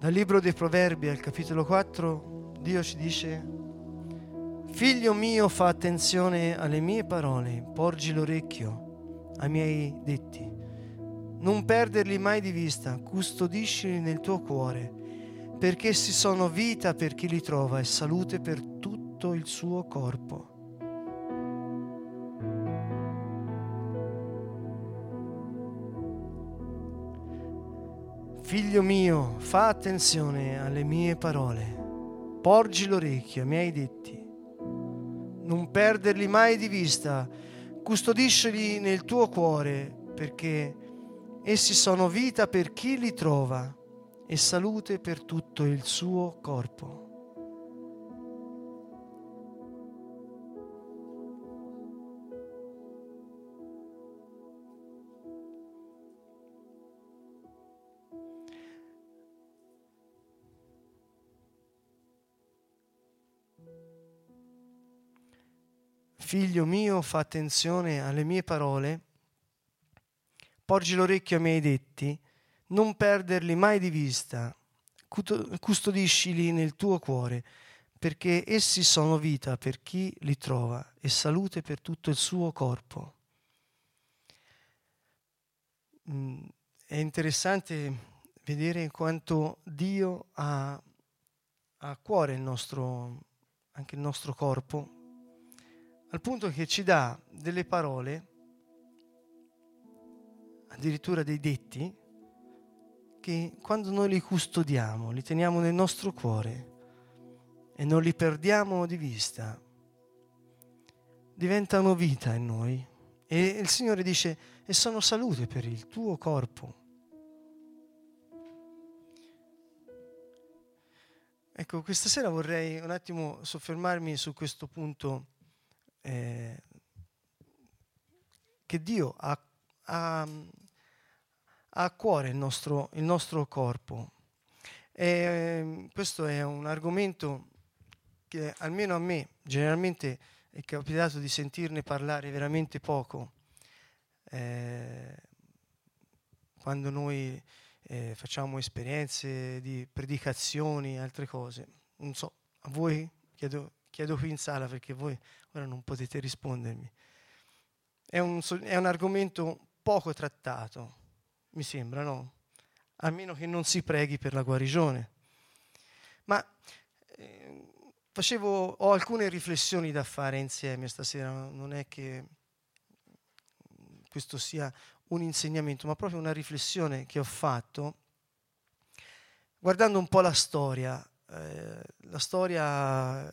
Dal libro dei Proverbi al capitolo 4 Dio ci dice, Figlio mio fa attenzione alle mie parole, porgi l'orecchio ai miei detti. Non perderli mai di vista, custodiscili nel tuo cuore, perché essi sono vita per chi li trova e salute per tutto il suo corpo. Figlio mio, fa attenzione alle mie parole, porgi l'orecchio ai miei detti, non perderli mai di vista, custodiscili nel tuo cuore, perché essi sono vita per chi li trova e salute per tutto il suo corpo. Figlio mio, fa attenzione alle mie parole, porgi l'orecchio ai miei detti, non perderli mai di vista, custodiscili nel tuo cuore, perché essi sono vita per chi li trova e salute per tutto il suo corpo. Mm, è interessante vedere quanto Dio ha, a cuore il nostro, anche il nostro corpo, al punto che ci dà delle parole, addirittura dei detti, che quando noi li custodiamo, li teniamo nel nostro cuore e non li perdiamo di vista, diventano vita in noi. E il Signore dice, e sono salute per il tuo corpo. Ecco, questa sera vorrei un attimo soffermarmi su questo punto eh, che Dio ha, ha, ha, a cuore il nostro, il nostro corpo. E, ehm, questo è un argomento che almeno a me generalmente è capitato di sentirne parlare veramente poco. Eh, quando noi eh, facciamo esperienze di predicazioni, e altre cose. Non so, a voi chiedo, chiedo qui in sala perché voi ora non potete rispondermi. È un, è un argomento poco trattato, mi sembra, no? A meno che non si preghi per la guarigione. Ma eh, facevo, ho alcune riflessioni da fare insieme stasera, non è che questo sia un insegnamento, ma proprio una riflessione che ho fatto guardando un po' la storia, eh, la storia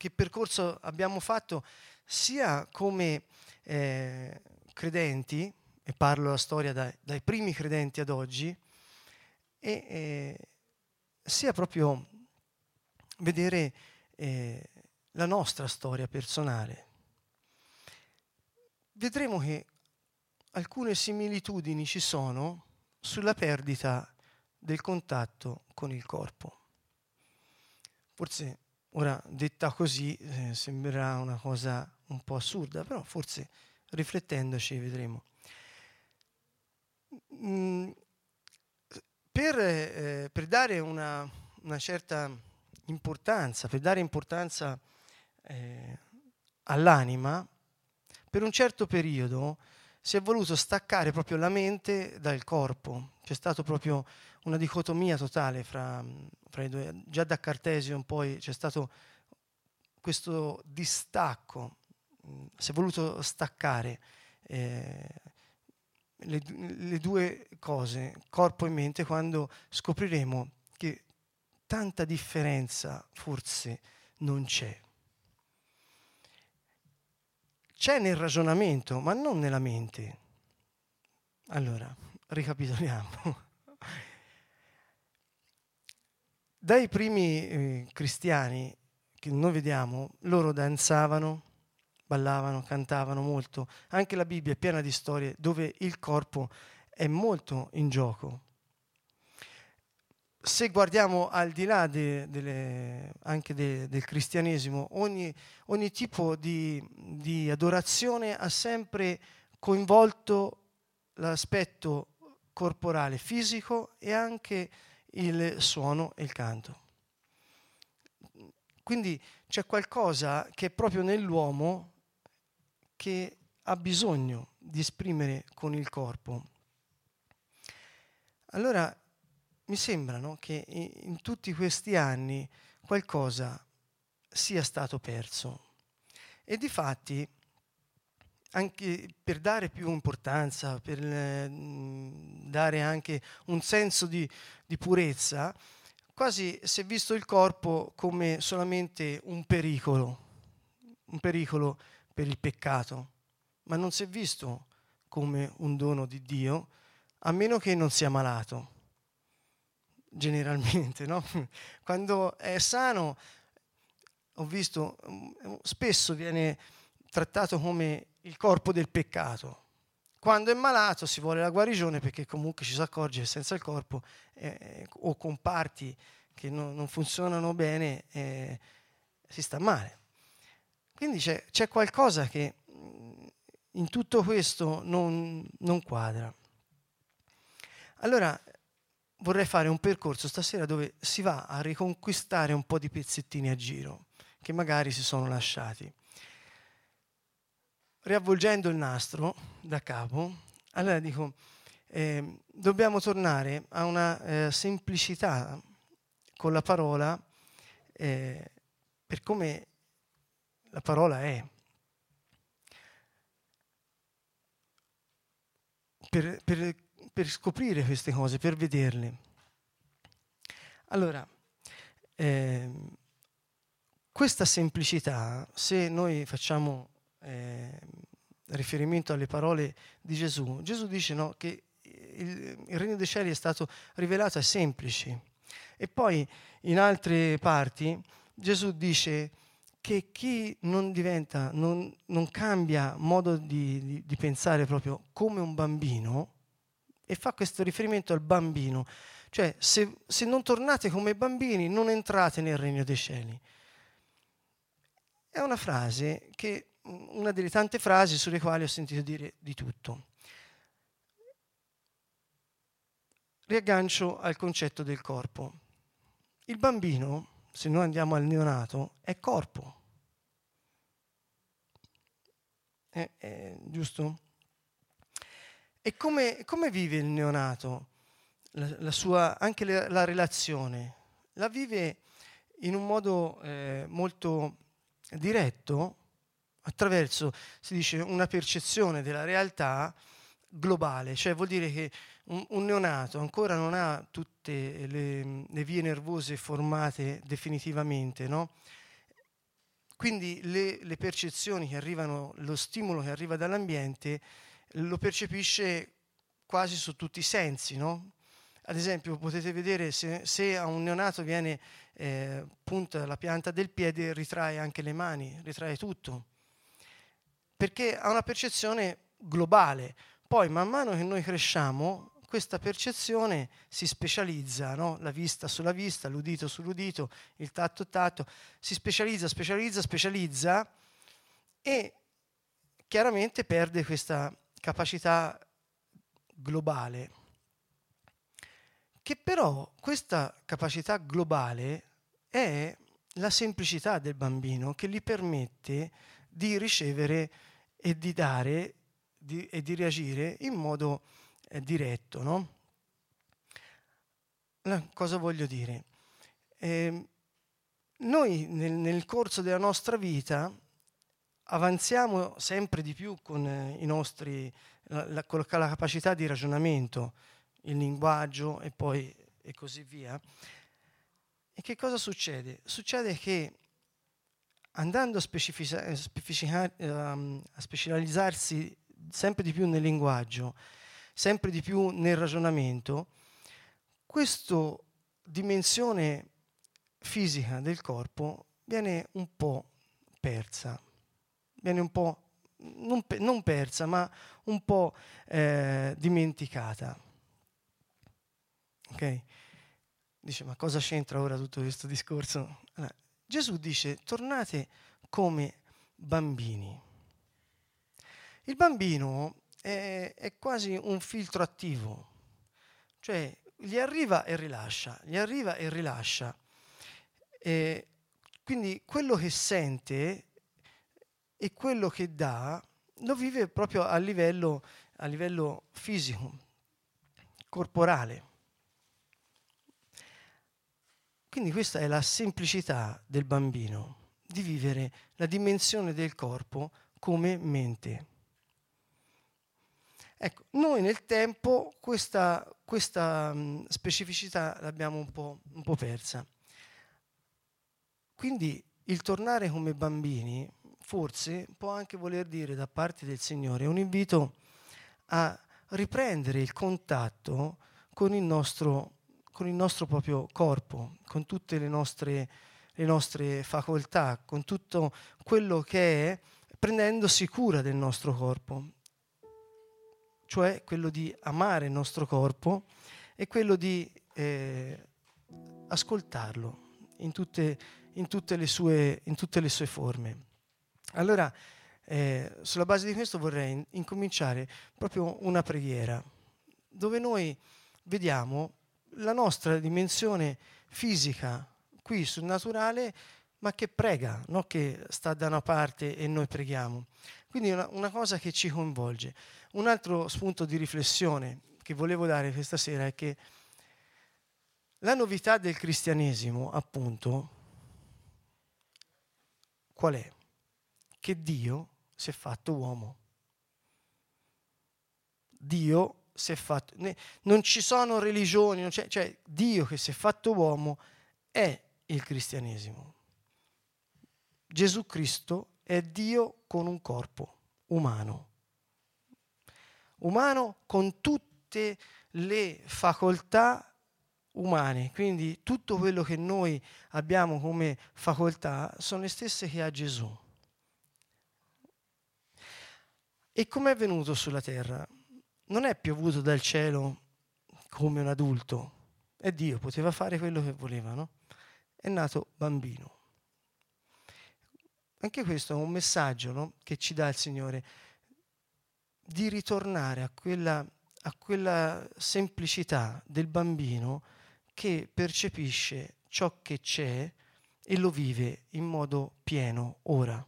che percorso abbiamo fatto sia come eh, credenti, e parlo la storia dai, dai primi credenti ad oggi, e eh, sia proprio vedere eh, la nostra storia personale. Vedremo che alcune similitudini ci sono sulla perdita del contatto con il corpo. Forse Ora, detta così, eh, sembrerà una cosa un po' assurda, però forse riflettendoci vedremo. Mm, per, eh, per, dare una, una, certa importanza, per dare importanza eh, all'anima, per un certo periodo si è voluto staccare proprio la mente dal corpo. C'è stata proprio una dicotomia totale fra, fra i due. Già da Cartesio poi c'è stato questo distacco. Si è voluto staccare eh, le, le due cose, corpo e mente, quando scopriremo che tanta differenza forse non c'è c'è nel ragionamento, ma non nella mente. Allora, ricapitoliamo. Dai primi eh, cristiani che noi vediamo, loro danzavano, ballavano, cantavano molto. Anche la Bibbia è piena di storie dove il corpo è molto in gioco se guardiamo al di là de, de, anche de, del cristianesimo, ogni, ogni tipo di, di, adorazione ha sempre coinvolto l'aspetto corporale, fisico e anche il suono e il canto. Quindi c'è qualcosa che è proprio nell'uomo che ha bisogno di esprimere con il corpo. Allora mi sembra no, che in tutti questi anni qualcosa sia stato perso. E di fatti, anche per dare più importanza, per eh, dare anche un senso di, di purezza, quasi si è visto il corpo come solamente un pericolo, un pericolo per il peccato, ma non si è visto come un dono di Dio, a meno che non sia malato generalmente, no? Quando è sano, ho visto, spesso viene trattato come il corpo del peccato. Quando è malato si vuole la guarigione perché comunque ci si accorge che senza il corpo eh, o con parti che no, non funzionano bene eh, si sta male. Quindi c'è, c'è, qualcosa che mm, in tutto questo non, non quadra. Allora vorrei fare un percorso stasera dove si va a riconquistare un po' di pezzettini a giro che magari si sono lasciati. Riavvolgendo il nastro da capo, allora dico, eh, dobbiamo tornare a una eh, semplicità con la parola eh, per come la parola è. Per, per per scoprire queste cose, per vederle. Allora, eh, questa semplicità, se noi facciamo eh, riferimento alle parole di Gesù, Gesù dice no, che il, il, regno dei cieli è stato rivelato ai semplici. E poi in altre parti Gesù dice che chi non diventa, non, non cambia modo di, di, di pensare proprio come un bambino, e fa questo riferimento al bambino. Cioè, se, se non tornate come bambini, non entrate nel regno dei cieli. È una frase che, una delle tante frasi sulle quali ho sentito dire di tutto. Riaggancio al concetto del corpo. Il bambino, se noi andiamo al neonato, è corpo. È, è giusto? E come, come vive il neonato? La, la sua, anche la, la, relazione? La vive in un modo eh, molto diretto, attraverso, si dice, una percezione della realtà globale, cioè vuol dire che un, un neonato ancora non ha tutte le, le vie nervose formate definitivamente, no? Quindi le, le percezioni che arrivano, lo stimolo che arriva dall'ambiente, lo percepisce quasi su tutti i sensi, no? Ad esempio potete vedere se, se a un neonato viene eh, punta la pianta del piede, ritrae anche le mani, ritrae tutto, perché ha una percezione globale. Poi man mano che noi cresciamo, questa percezione si specializza, no? la vista sulla vista, l'udito sull'udito, il tatto tatto, si specializza, specializza, specializza e chiaramente perde questa capacità globale, che però questa capacità globale è la semplicità del bambino che gli permette di ricevere e di dare di, e di reagire in modo eh, diretto. No? cosa voglio dire? Eh, noi nel, nel corso della nostra vita avanziamo sempre di più con, eh, nostri, la, la, con la capacità di ragionamento, il linguaggio e poi e così via. E che cosa succede? Succede che andando a, um, a specializzarsi sempre di più nel linguaggio, sempre di più nel ragionamento, questa dimensione fisica del corpo viene un po' persa viene un po' non, non persa, ma un po' eh, dimenticata. Ok? Dice, ma cosa c'entra ora tutto questo discorso? Allora, Gesù dice, tornate come bambini. Il bambino è, è quasi un filtro attivo. cioè gli arriva e rilascia, gli arriva e rilascia. E quindi quello che sente e quello che dà lo vive proprio a livello, a livello fisico, corporale. Quindi questa è la semplicità del bambino, di vivere la dimensione del corpo come mente. Ecco, noi nel tempo questa, questa mh, specificità l'abbiamo un po', un po' persa. Quindi il tornare come bambini forse può anche voler dire da parte del Signore un invito a riprendere il contatto con il nostro, con il nostro proprio corpo, con tutte le nostre, le nostre facoltà, con tutto quello che è, prendendosi cura del nostro corpo, cioè quello di amare il nostro corpo e quello di eh, ascoltarlo in tutte, in, tutte le sue, in tutte le sue forme. Allora, eh, sulla base di questo vorrei in- incominciare proprio una preghiera, dove noi vediamo la nostra dimensione fisica qui sul naturale, ma che prega, non che sta da una parte e noi preghiamo. Quindi una, una cosa che ci coinvolge. Un altro spunto di riflessione che volevo dare questa sera è che la novità del cristianesimo, appunto, qual è? Che Dio si è fatto uomo. Dio si è fatto... Non ci sono religioni, cioè Dio che si è fatto uomo è il cristianesimo. Gesù Cristo è Dio con un corpo umano. Umano con tutte le facoltà umane, quindi tutto quello che noi abbiamo come facoltà sono le stesse che ha Gesù. E come è venuto sulla terra? Non è piovuto dal cielo come un adulto, è Dio, poteva fare quello che voleva, no? È nato bambino. Anche questo è un messaggio no? che ci dà il Signore di ritornare a quella, a quella semplicità del bambino che percepisce ciò che c'è e lo vive in modo pieno ora,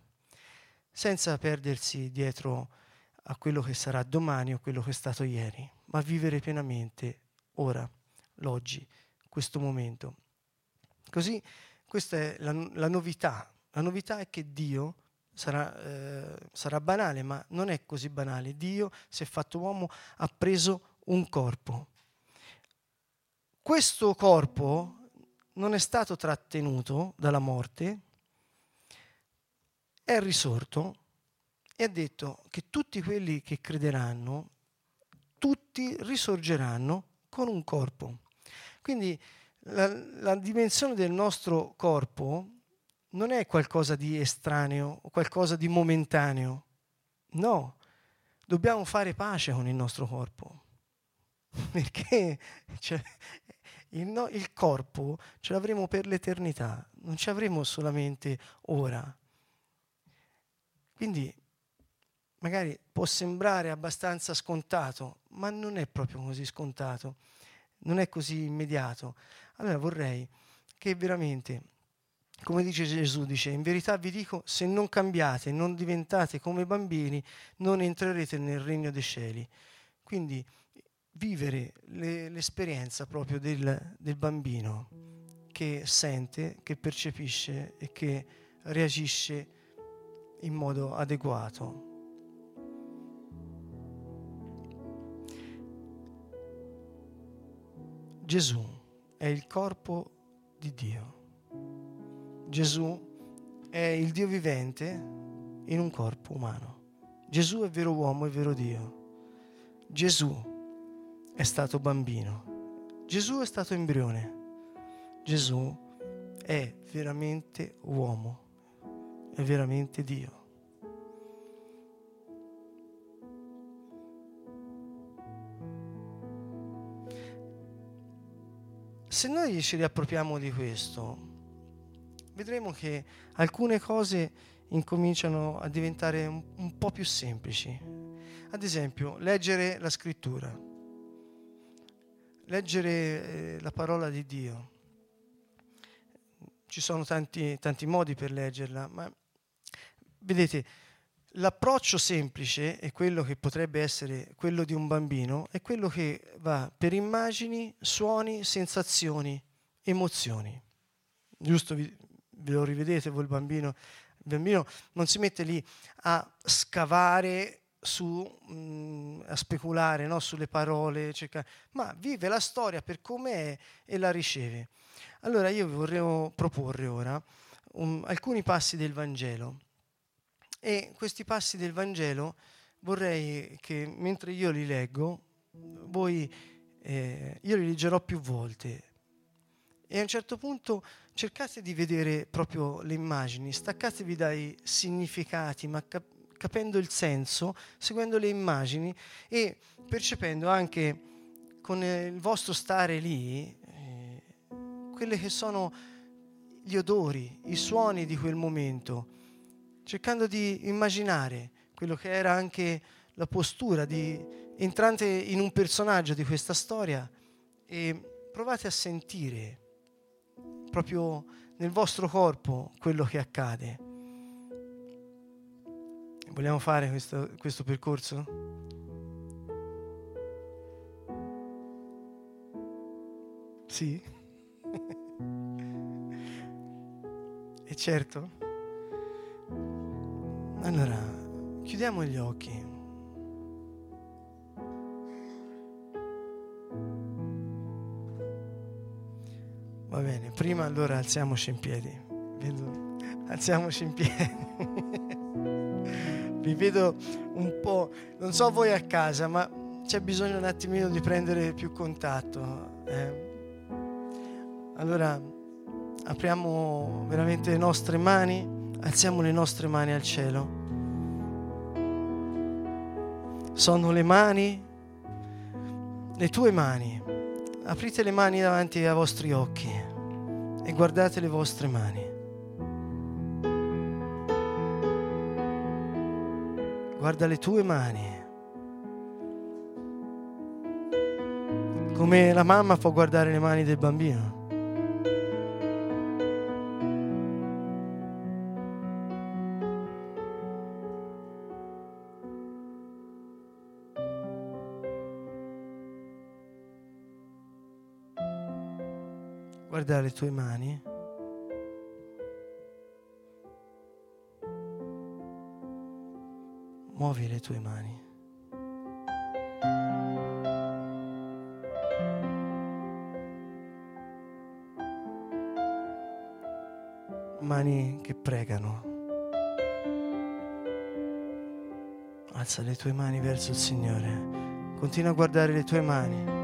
senza perdersi dietro a quello che sarà domani o quello che è stato ieri, ma vivere pienamente ora, l'oggi, questo momento. Così questa è la, la novità. La novità è che Dio sarà, eh, sarà banale, ma non è così banale. Dio si è fatto uomo, ha preso un corpo questo corpo non è stato trattenuto dalla morte, è risorto ha detto che tutti quelli che crederanno, tutti risorgeranno con un corpo. Quindi la, la dimensione del nostro corpo non è qualcosa di estraneo o qualcosa di momentaneo. No, dobbiamo fare pace con il nostro corpo. Perché cioè, il, no, il corpo ce l'avremo per l'eternità, non ci avremo solamente ora. Quindi magari può sembrare abbastanza scontato, ma non è proprio così scontato, non è così immediato. Allora vorrei che veramente, come dice Gesù, dice, in verità vi dico, se non cambiate, non diventate come bambini, non entrerete nel regno dei cieli. Quindi vivere le, l'esperienza proprio del, del bambino che sente, che percepisce e che reagisce in modo adeguato. Gesù è il corpo di Dio. Gesù è il Dio vivente in un corpo umano. Gesù è vero uomo e vero Dio. Gesù è stato bambino. Gesù è stato embrione. Gesù è veramente uomo, è veramente Dio. Se noi ci riappropriamo di questo, vedremo che alcune cose incominciano a diventare un, un po' più semplici. Ad esempio, leggere la scrittura leggere eh, la parola di Dio. Ci sono tanti, tanti modi per leggerla, ma vedete, l'approccio semplice è quello che potrebbe essere quello di un bambino, è quello che va per immagini, suoni, sensazioni, emozioni. Giusto? Vi, ve lo rivedete voi il bambino? Il bambino non si mette lì a scavare su, mh, mm, a speculare no? sulle parole, cercare, ma vive la storia per come è e la riceve. Allora io vi vorrei proporre ora um, alcuni passi del Vangelo e questi passi del Vangelo vorrei che mentre io li leggo, voi, eh, io li leggerò più volte. E a un certo punto cercate di vedere proprio le immagini, staccatevi dai significati, ma cap- capendo il senso, seguendo le immagini e percependo anche con il vostro stare lì eh, quelle che sono gli odori, i suoni di quel momento, cercando di immaginare quello che era anche la postura di entrante in un personaggio di questa storia e provate a sentire proprio nel vostro corpo quello che accade. Vogliamo fare questo, questo percorso? Sì? e certo. Allora, chiudiamo gli occhi. Va bene, prima allora alziamoci in piedi. Vedo, alziamoci in piedi. Vi vedo un po', non so voi a casa, ma c'è bisogno un attimino di prendere più contatto. Eh. Allora apriamo veramente le nostre mani, alziamo le nostre mani al cielo. Sono le mani, le tue mani aprite le mani davanti ai vostri occhi e guardate le vostre mani. Guarda le tue mani. Come la mamma può guardare le mani del bambino. Guardare le tue mani. Muovi le tue mani. Mani che pregano. Alza le tue mani verso il Signore. Continua a guardare le tue mani.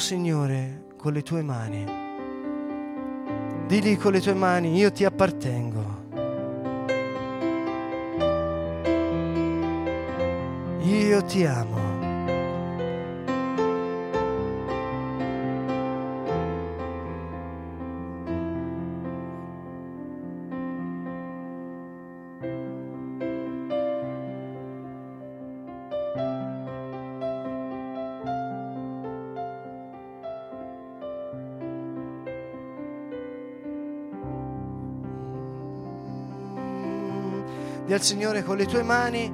Signore con le tue mani. Digli con le tue mani, io ti appartengo. Io ti amo. Dì al Signore con le tue mani,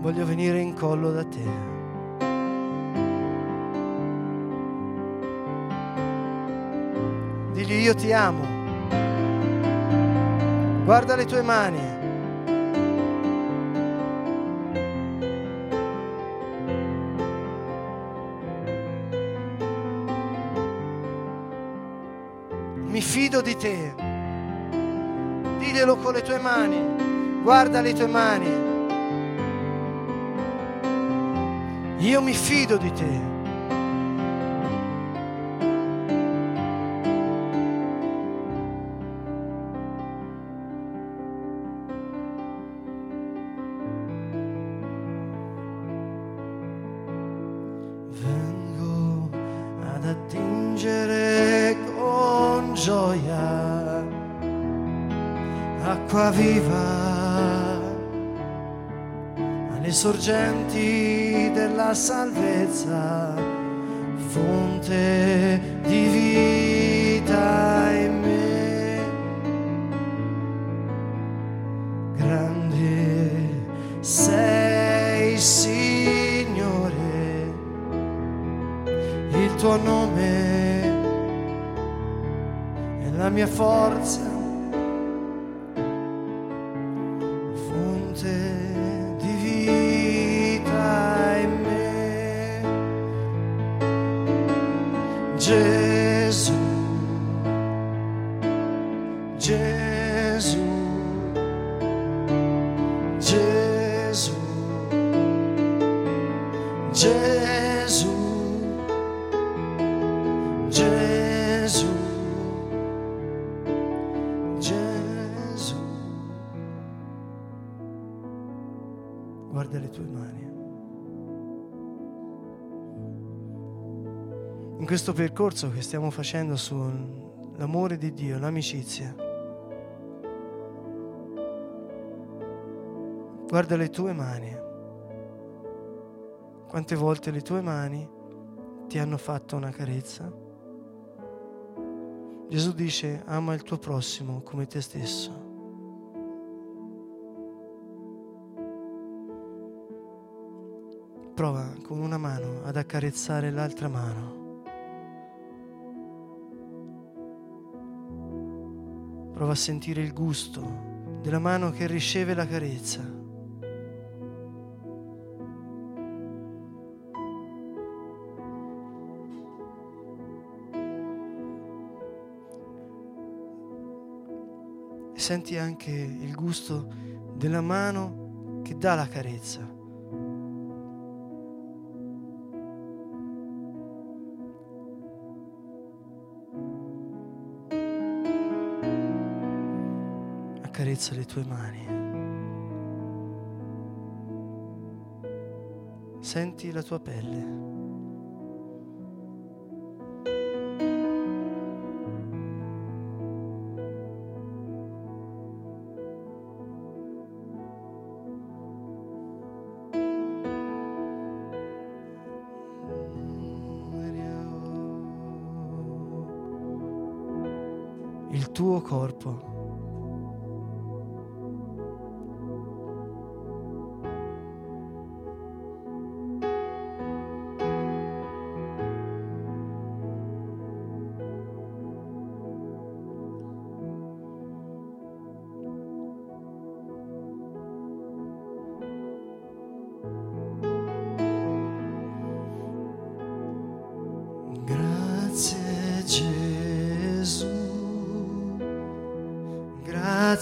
voglio venire in collo da te. Digli io ti amo. Guarda le tue mani. Mi fido di te diglielo con le tue mani, guarda le tue mani. Io mi fido di te. Salvezza, fonte di vita in me. Grande sei, Signore, il tuo nome la mia forza, questo percorso che stiamo facendo sull'amore di Dio, l'amicizia, guarda le tue mani. Quante volte le tue mani ti hanno fatto una carezza? Gesù dice ama il tuo prossimo come te stesso. Prova con una mano ad accarezzare l'altra mano. Prova a sentire il gusto della mano che riceve la carezza. senti anche il gusto della mano che dà la carezza. Accarezza le tue mani. Senti la tua pelle.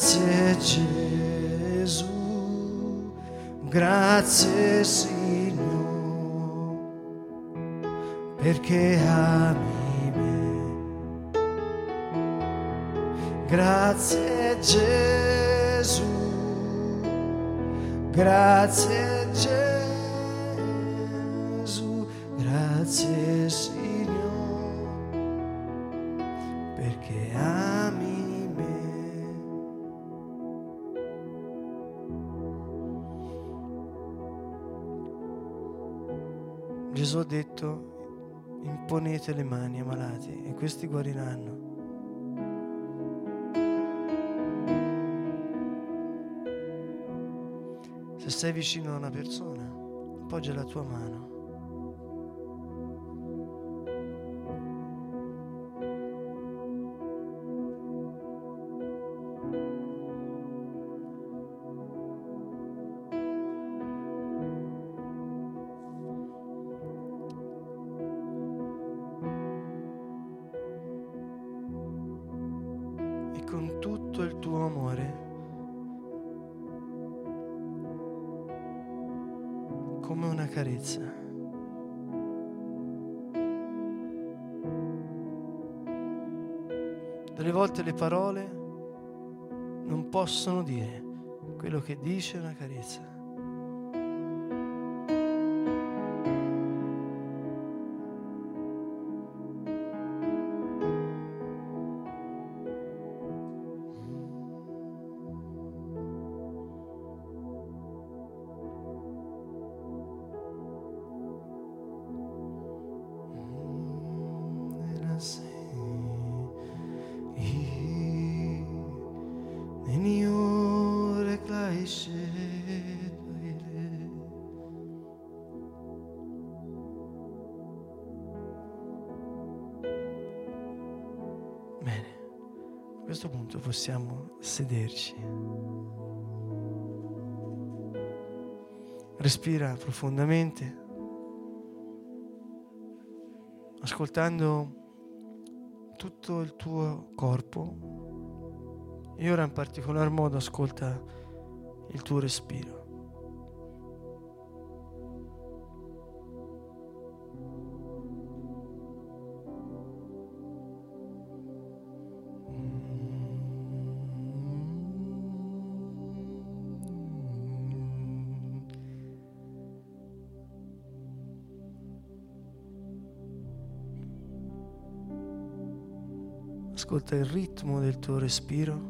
Grazie Gesù, grazie Signore, perché ami me. Grazie Gesù, grazie Gesù ha detto, imponete le mani ai malati e questi guariranno. Se sei vicino a una persona, appoggia la tua mano. Tuo amore, come una carezza. Delle volte le parole non possono dire quello che dice una carezza. Profondamente, ascoltando tutto il tuo corpo e ora in particolar modo ascolta il tuo respiro. Ascolta il ritmo del tuo respiro.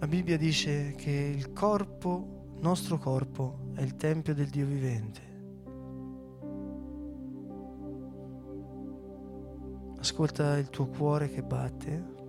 La Bibbia dice che il corpo, nostro corpo, è il tempio del Dio vivente. Ascolta il tuo cuore che batte.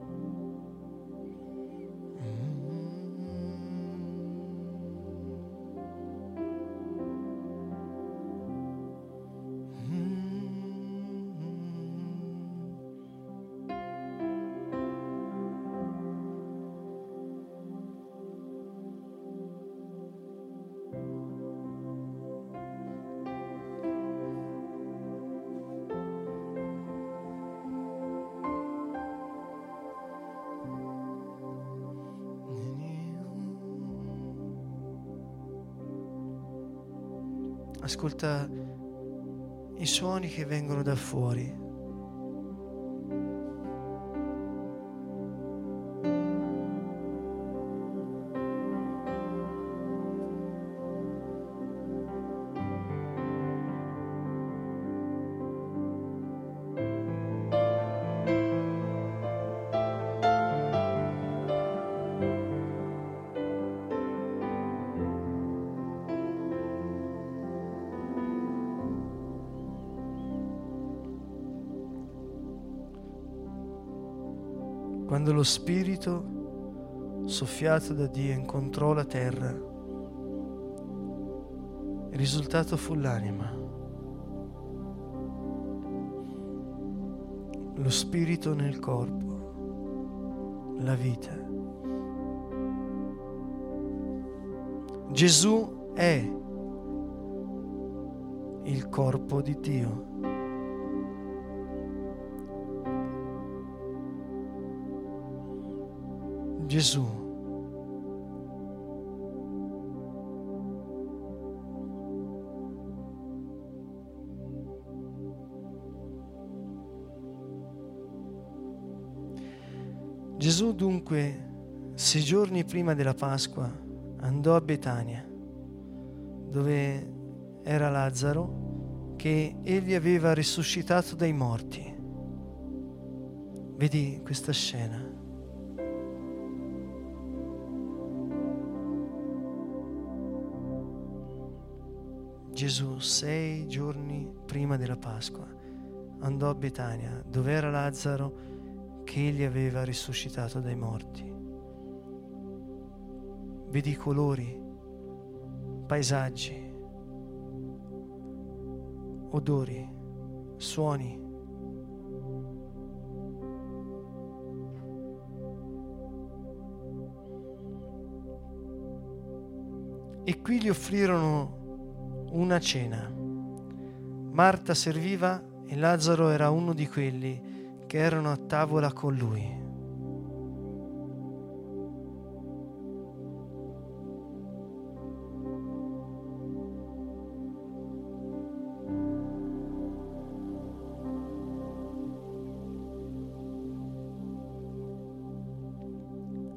Ascolta i suoni che vengono da fuori. Lo Spirito, soffiato da Dio, incontrò la terra, il risultato fu l'anima. Lo Spirito nel corpo, la vita. Gesù è il corpo di Dio. Gesù. Gesù dunque, sei giorni prima della Pasqua, andò a Betania, dove era Lazzaro, che egli aveva risuscitato dai morti. Vedi questa scena. Gesù sei giorni prima della Pasqua andò a Betania, dove era Lazzaro che egli aveva risuscitato dai morti. Vedi colori, paesaggi, odori, suoni. E qui gli offrirono una cena. Marta serviva e Lazzaro era uno di quelli che erano a tavola con lui.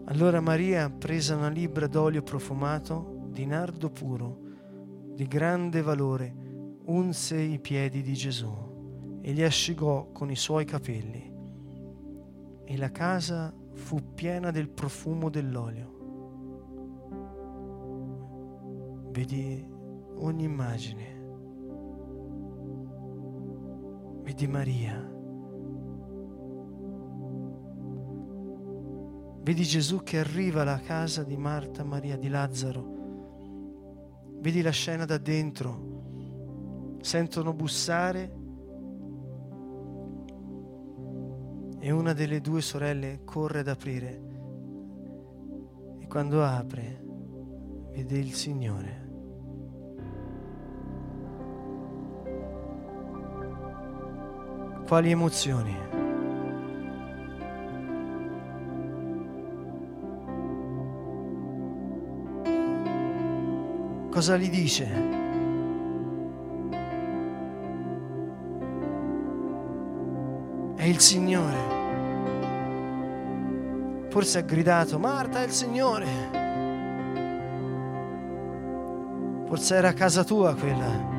Allora Maria, presa una libra d'olio profumato di nardo puro, di grande valore, unse i piedi di Gesù e li asciugò con i suoi capelli. E la casa fu piena del profumo dell'olio. Vedi ogni immagine. Vedi Maria. Vedi Gesù che arriva alla casa di Marta, Maria, di Lazzaro Vedi la scena da dentro, sentono bussare e una delle due sorelle corre ad aprire e quando apre vede il Signore. Quali emozioni? Cosa gli dice? È il Signore. Forse ha gridato, Marta è il Signore. Forse era casa tua quella.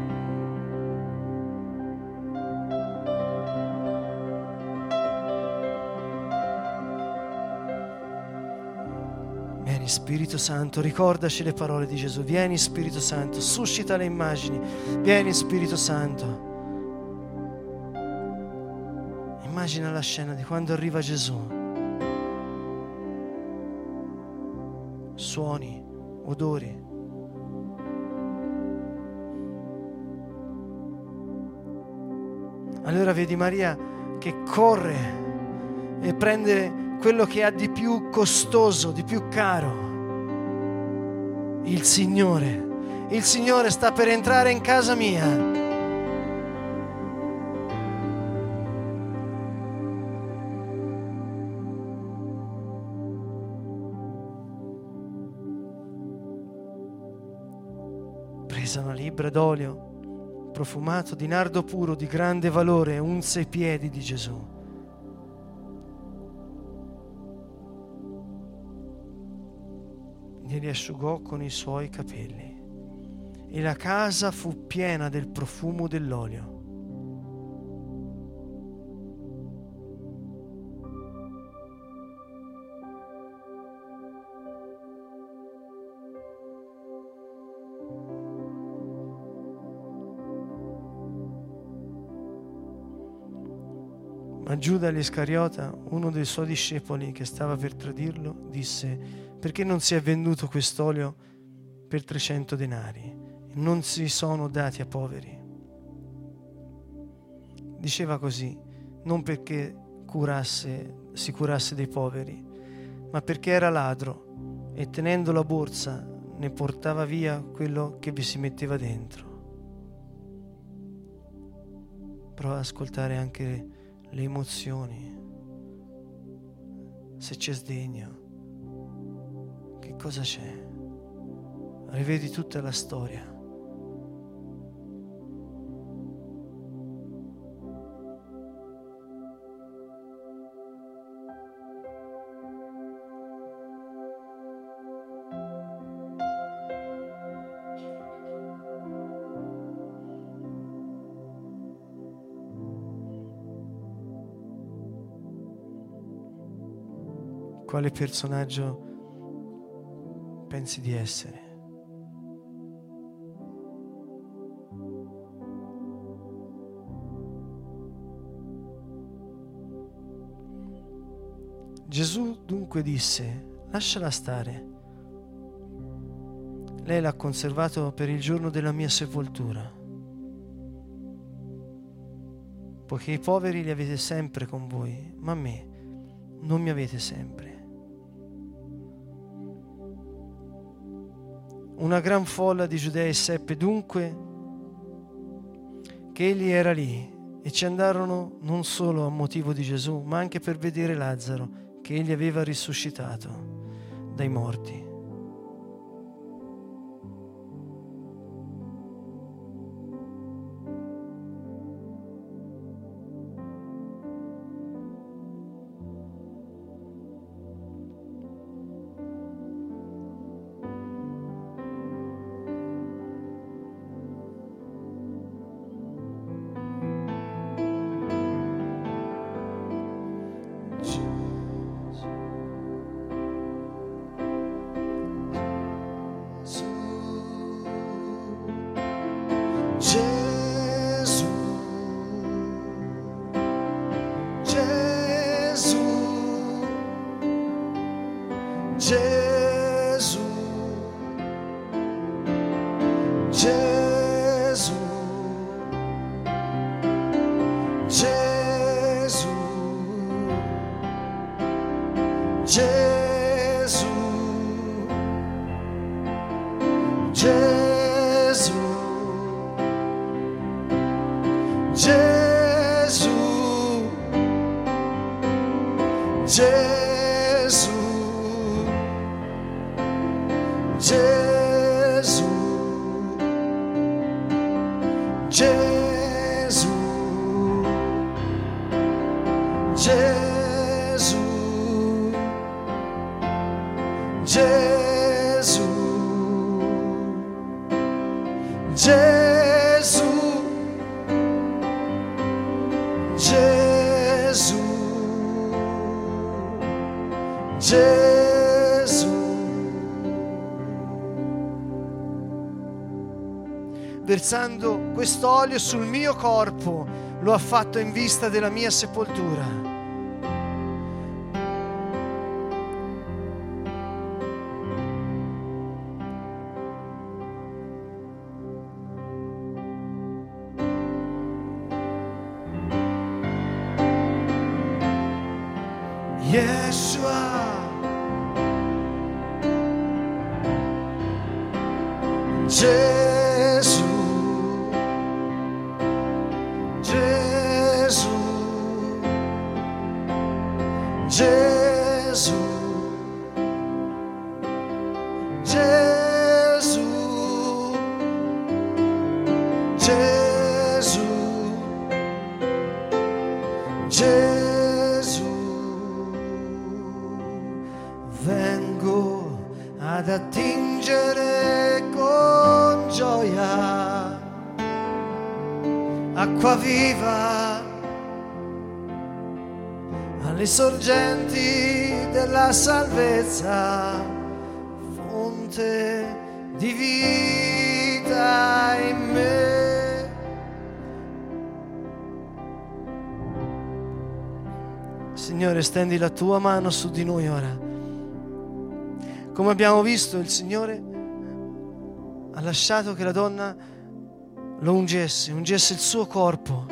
Vieni Spirito Santo, ricordaci le parole di Gesù. Vieni Spirito Santo, suscita le immagini. Vieni Spirito Santo. Immagina la scena di quando arriva Gesù. Suoni, odori. Allora vedi Maria che corre e prende quello che ha di più costoso, di più caro, il Signore. Il Signore sta per entrare in casa mia. Presa una libbra d'olio profumato di nardo puro di grande valore, unse i piedi di Gesù. Glieli asciugò con i suoi capelli e la casa fu piena del profumo dell'olio. Ma Giuda l'Iscariota, uno dei suoi discepoli che stava per tradirlo, disse perché non si è venduto quest'olio per 300 denari? Non si sono dati a poveri. Diceva così, non perché curasse, si curasse dei poveri, ma perché era ladro e tenendo la borsa ne portava via quello che vi si metteva dentro. Prova ad ascoltare anche le emozioni, se c'è sdegno cosa c'è? Rivedi tutta la storia. Quale personaggio pensi di essere. Gesù dunque disse, lasciala stare. Lei l'ha conservato per il giorno della mia sepoltura, poiché i poveri li avete sempre con voi, ma me non mi avete sempre. Una gran folla di giudei seppe dunque che egli era lì e ci andarono non solo a motivo di Gesù, ma anche per vedere Lazzaro che egli aveva risuscitato dai morti. change. Quest'olio sul mio corpo, lo ha fatto in vista della mia sepoltura. Yeshua. Stendi la tua mano su di noi ora. Come abbiamo visto, il Signore ha lasciato che la donna lo ungesse, ungesse il suo corpo.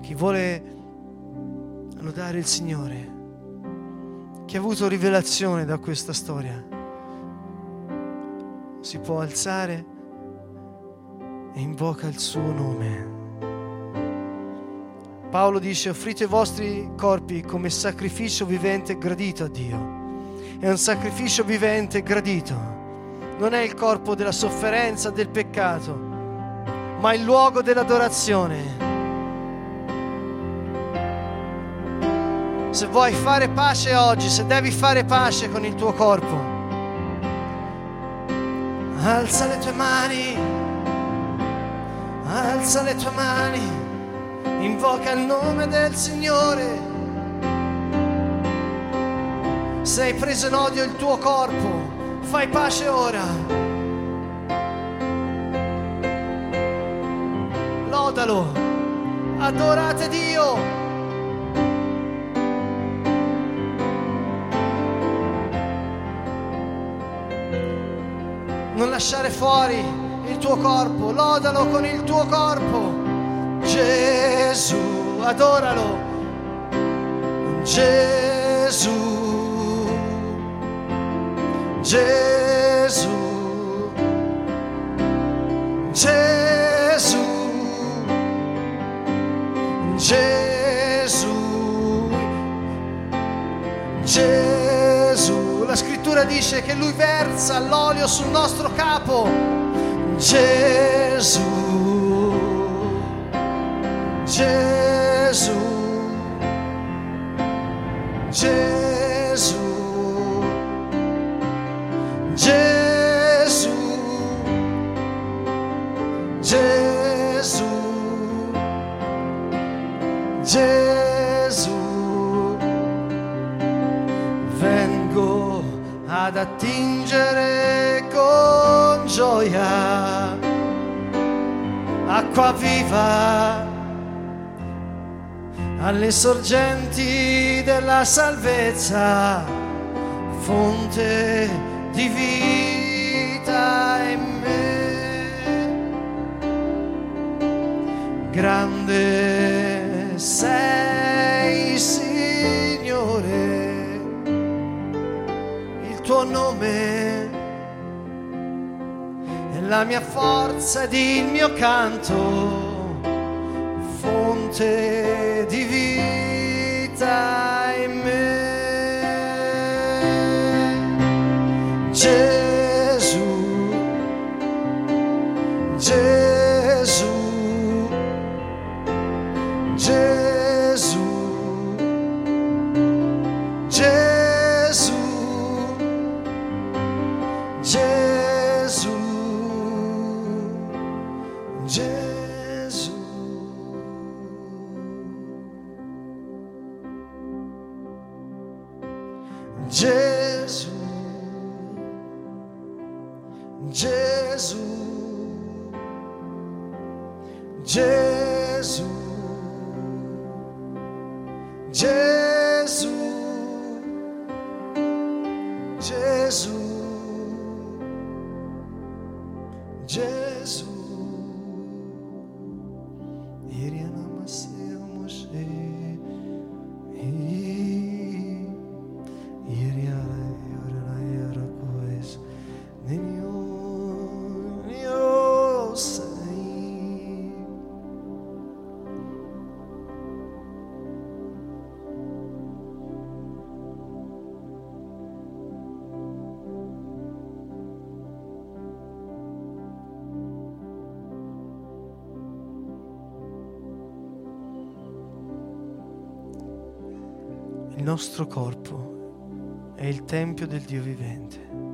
Chi vuole lodare il Signore, chi ha avuto rivelazione da questa storia, si può alzare e invoca il suo nome. Paolo dice offrite i vostri corpi come sacrificio vivente gradito a Dio. È un sacrificio vivente gradito. Non è il corpo della sofferenza, del peccato, ma il luogo dell'adorazione. Se vuoi fare pace oggi, se devi fare pace con il tuo corpo, alza le tue mani, alza le tue mani, invoca il nome del Signore. Se hai preso in odio il tuo corpo, fai pace ora. Lodalo, adorate Dio. Lasciare fuori il tuo corpo, lodalo con il tuo corpo. Gesù, adoralo. Gesù, Gesù, scrittura dice che lui versa l'olio sul nostro capo. Gesù, Gesù, Gesù, Gesù, ad attingere con gioia acqua viva alle sorgenti della salvezza, fonte di vita in me. Grande tuo nome. È la mia forza ed il mio canto, fonte di vita nostro corpo è il tempio del Dio vivente.